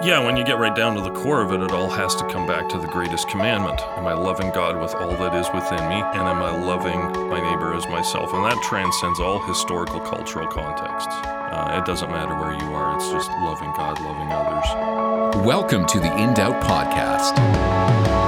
Yeah, when you get right down to the core of it, it all has to come back to the greatest commandment. Am I loving God with all that is within me? And am I loving my neighbor as myself? And that transcends all historical, cultural contexts. Uh, it doesn't matter where you are, it's just loving God, loving others. Welcome to the In Doubt Podcast.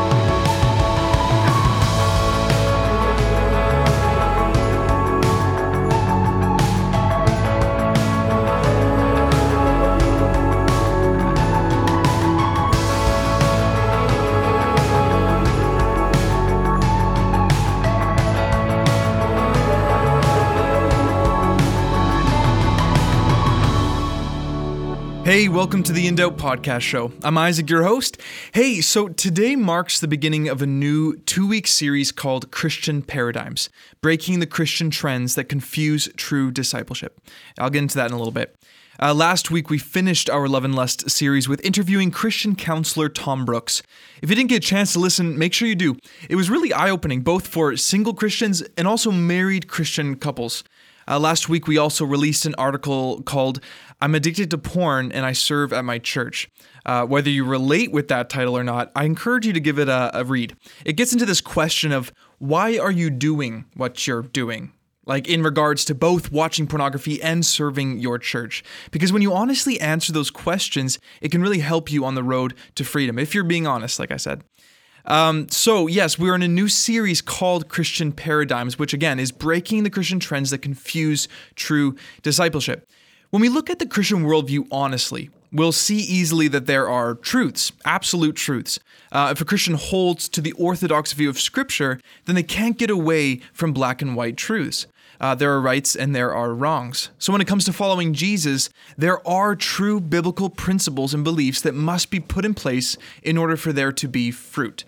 Hey, welcome to the In Doubt Podcast Show. I'm Isaac, your host. Hey, so today marks the beginning of a new two week series called Christian Paradigms Breaking the Christian Trends That Confuse True Discipleship. I'll get into that in a little bit. Uh, last week, we finished our Love and Lust series with interviewing Christian counselor Tom Brooks. If you didn't get a chance to listen, make sure you do. It was really eye opening, both for single Christians and also married Christian couples. Uh, last week, we also released an article called I'm Addicted to Porn and I Serve at My Church. Uh, whether you relate with that title or not, I encourage you to give it a, a read. It gets into this question of why are you doing what you're doing? like in regards to both watching pornography and serving your church. Because when you honestly answer those questions, it can really help you on the road to freedom, if you're being honest, like I said. Um, so, yes, we're in a new series called Christian Paradigms, which again is breaking the Christian trends that confuse true discipleship. When we look at the Christian worldview honestly, we'll see easily that there are truths, absolute truths. Uh, if a Christian holds to the orthodox view of Scripture, then they can't get away from black and white truths. Uh, there are rights and there are wrongs. So, when it comes to following Jesus, there are true biblical principles and beliefs that must be put in place in order for there to be fruit.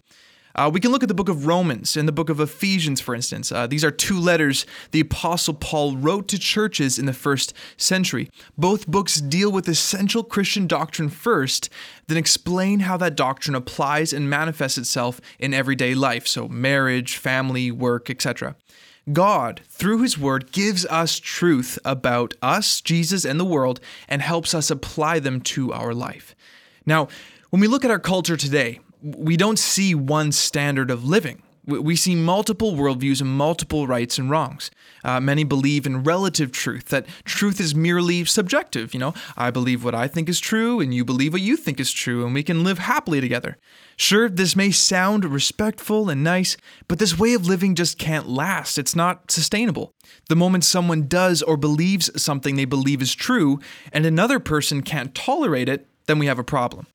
Uh, we can look at the book of Romans and the book of Ephesians, for instance. Uh, these are two letters the Apostle Paul wrote to churches in the first century. Both books deal with essential Christian doctrine first, then explain how that doctrine applies and manifests itself in everyday life, so marriage, family, work, etc. God, through His Word, gives us truth about us, Jesus, and the world, and helps us apply them to our life. Now, when we look at our culture today, we don't see one standard of living. We see multiple worldviews and multiple rights and wrongs. Uh, many believe in relative truth, that truth is merely subjective. You know, I believe what I think is true, and you believe what you think is true, and we can live happily together. Sure, this may sound respectful and nice, but this way of living just can't last. It's not sustainable. The moment someone does or believes something they believe is true, and another person can't tolerate it, then we have a problem.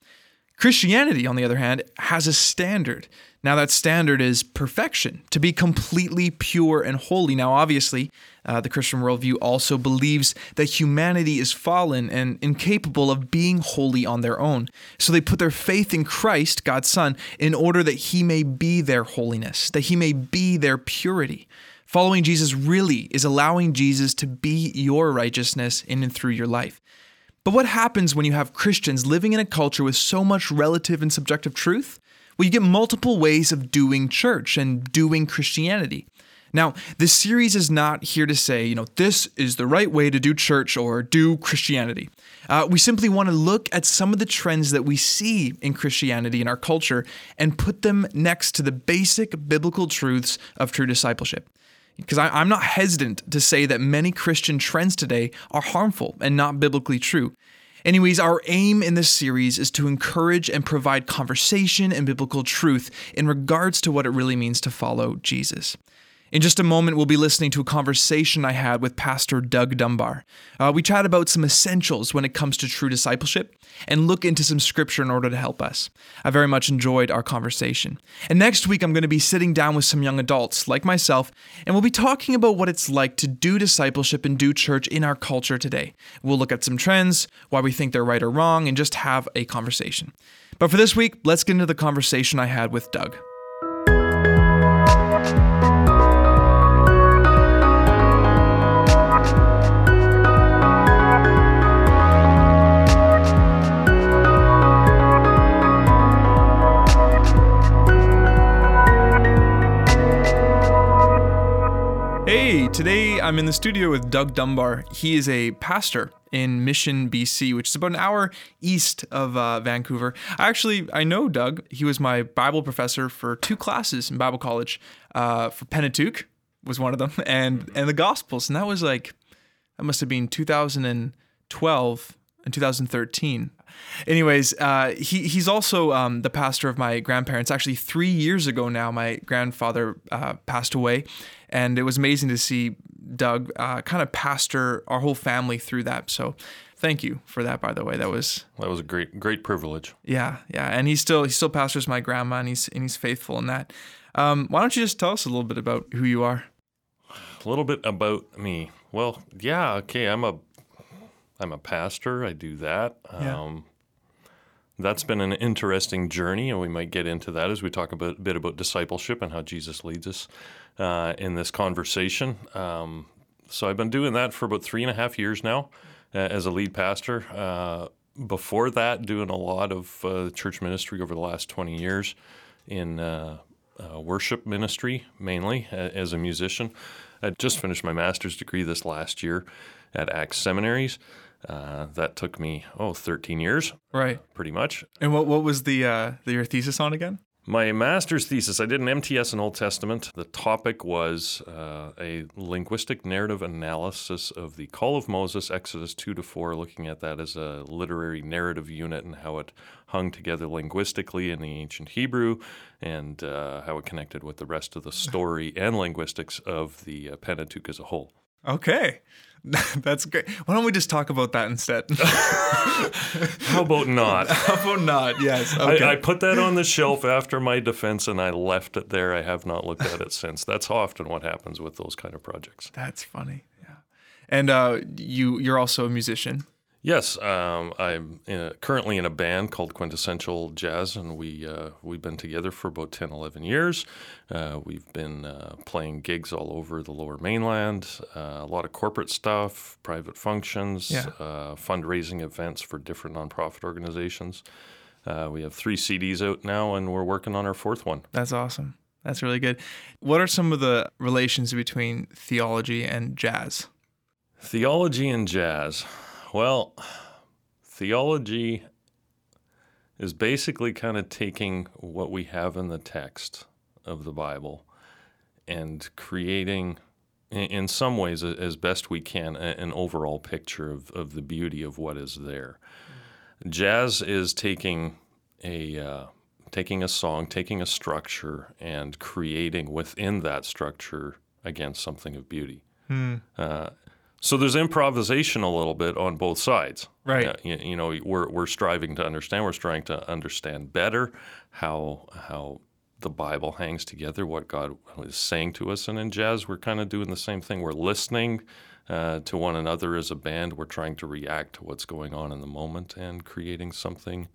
Christianity, on the other hand, has a standard. Now, that standard is perfection, to be completely pure and holy. Now, obviously, uh, the Christian worldview also believes that humanity is fallen and incapable of being holy on their own. So they put their faith in Christ, God's Son, in order that He may be their holiness, that He may be their purity. Following Jesus really is allowing Jesus to be your righteousness in and through your life. But what happens when you have Christians living in a culture with so much relative and subjective truth? Well, you get multiple ways of doing church and doing Christianity. Now, this series is not here to say, you know, this is the right way to do church or do Christianity. Uh, we simply want to look at some of the trends that we see in Christianity in our culture and put them next to the basic biblical truths of true discipleship because I'm not hesitant to say that many Christian trends today are harmful and not biblically true. Anyways, our aim in this series is to encourage and provide conversation and biblical truth in regards to what it really means to follow Jesus. In just a moment, we'll be listening to a conversation I had with Pastor Doug Dunbar. Uh, we chat about some essentials when it comes to true discipleship and look into some scripture in order to help us. I very much enjoyed our conversation. And next week, I'm going to be sitting down with some young adults like myself, and we'll be talking about what it's like to do discipleship and do church in our culture today. We'll look at some trends, why we think they're right or wrong, and just have a conversation. But for this week, let's get into the conversation I had with Doug. Today I'm in the studio with Doug Dunbar. He is a pastor in Mission, BC, which is about an hour east of uh, Vancouver. I actually I know Doug. He was my Bible professor for two classes in Bible college. Uh, for Pentateuch was one of them, and and the Gospels, and that was like that must have been 2012 and 2013. Anyways, uh, he he's also um, the pastor of my grandparents. Actually, three years ago now, my grandfather uh, passed away, and it was amazing to see Doug uh, kind of pastor our whole family through that. So, thank you for that. By the way, that was That was a great great privilege. yeah, yeah, and he still he still pastors my grandma, and he's and he's faithful in that. Um, why don't you just tell us a little bit about who you are? A little bit about me. Well, yeah, okay. I'm a I'm a pastor. I do that. Yeah. Um, that's been an interesting journey, and we might get into that as we talk a bit, about discipleship and how Jesus leads us uh, in this conversation. Um, so I've been doing that for about three and a half years now uh, as a lead pastor. Uh, before that, doing a lot of uh, church ministry over the last 20 years in uh, uh, worship ministry, mainly as a musician. I just finished my master's degree this last year at ACTS Seminaries. Uh, that took me, oh, 13 years, Right. pretty much. And what what was the uh, the, your thesis on again? My master's thesis, I did an MTS in Old Testament. The topic was uh, a linguistic narrative analysis of the Call of Moses, Exodus 2 to 4, looking at that as a literary narrative unit and how it hung together linguistically in the ancient Hebrew and uh, how it connected with the rest of the story and linguistics of the uh, Pentateuch as a whole. Okay. That's great. Why don't we just talk about that instead? How about not? How about not? Yes. Okay. I, I put that on the shelf after my defense and I left it there. I have not looked at it since. That's often what happens with those kind of projects. That's funny. Yeah. And uh, you you're also a musician. Yes, um, I'm in a, currently in a band called Quintessential Jazz, and we uh, we've been together for about 10, 11 years. Uh, we've been uh, playing gigs all over the Lower Mainland, uh, a lot of corporate stuff, private functions, Yeah. uh, fundraising events for different nonprofit organizations. Uh, we have three CDs out now, and we're working on our fourth one. That's awesome. That's really good. What are some of the relations between theology and jazz? Theology and jazz. Well, theology is basically kind of taking what we have in the text of the Bible and creating, in, some ways, as best we can, an overall picture of, of the beauty of what is there. Jazz is taking a uh, taking a song, taking a structure, and creating within that structure again something of beauty. Uh, so there's improvisation a little bit on both sides. Right. Uh, you, you know, we're we're striving to understand. We're trying to understand better how how the Bible hangs together, what God is saying to us. And in jazz, we're kind of doing the same thing. We're listening uh, to one another as a band. We're trying to react to what's going on in the moment and creating something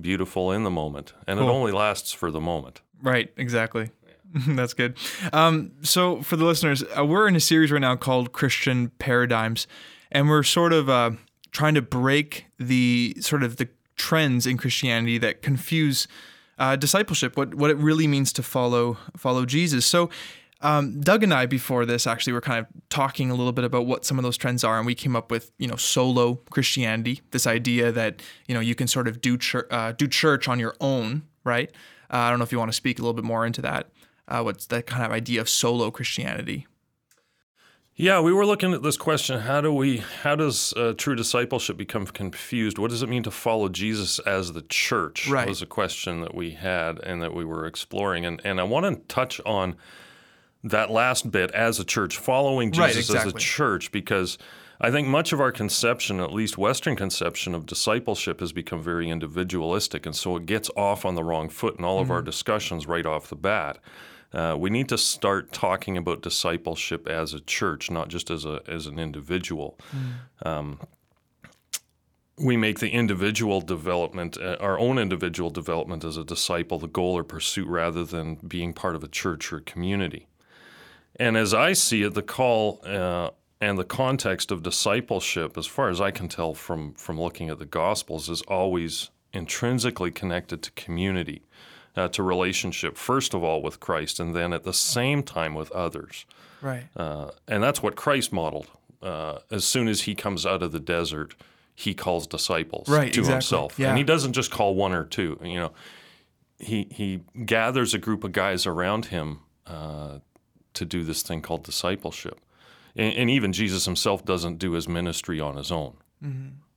beautiful in the moment. And Cool. it only lasts for the moment. Right, exactly. That's good. Um, so, for the listeners, uh, we're in a series right now called Christian Paradigms, and we're sort of uh, trying to break the sort of the trends in Christianity that confuse uh, discipleship, what what it really means to follow follow Jesus. So. Um, Doug and I, before this, actually, were kind of talking a little bit about what some of those trends are, and we came up with, you know, solo Christianity. This idea that you know you can sort of do church, uh, do church on your own, right? Uh, I don't know if you want to speak a little bit more into that. Uh, what's that kind of idea of solo Christianity? Yeah, we were looking at this question: How do we? How does uh, true discipleship become confused? What does it mean to follow Jesus as the church? Right. was a question that we had and that we were exploring, and and I want to touch on that last bit as a church, following Right, Jesus as a church, because I think much of our conception, at least Western conception of discipleship, has become very individualistic, and so it gets off on the wrong foot in all of our discussions right off the bat. Uh, we need to start talking about discipleship as a church, not just as a as an individual. Um, we make the individual development, uh, our own individual development as a disciple, the goal or pursuit, rather than being part of a church or community. And as I see it, the call uh, and the context of discipleship, as far as I can tell from from looking at the Gospels, is always intrinsically connected to community. uh, to relationship, first of all with Christ, and then at the same time with others. Right. Uh, and that's what Christ modeled. Uh, as soon as he comes out of the desert, he calls disciples Right, to exactly. himself, Yeah. and he doesn't just call one or two. You know, he he gathers a group of guys around him uh, to do this thing called discipleship. And, and even Jesus himself doesn't do his ministry on his own.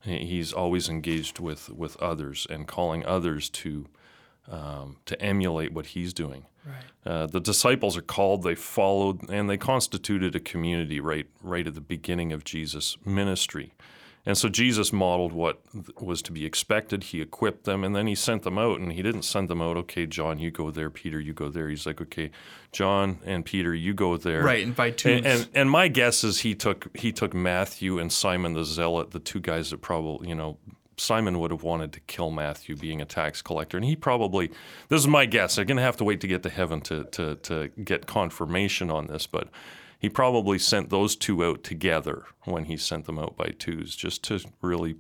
He- He's always engaged with with others and calling others to um, to emulate what he's doing. Right. Uh, the disciples are called, they followed, and they constituted a community right right at the beginning of Jesus' ministry. And so Jesus modeled what was to be expected. He equipped them, and then he sent them out. And he didn't send them out, okay, John, you go there. Peter, you go there. He's like, okay, John and Peter, you go there. Right, and by twos. And, and and my guess is he took he took Matthew and Simon the Zealot, the two guys that probably you know Simon would have wanted to kill Matthew being a tax collector, and he probably this is my guess. I'm gonna have to wait to get to heaven to to to get confirmation on this, but he probably sent those two out together when he sent them out by twos, just to really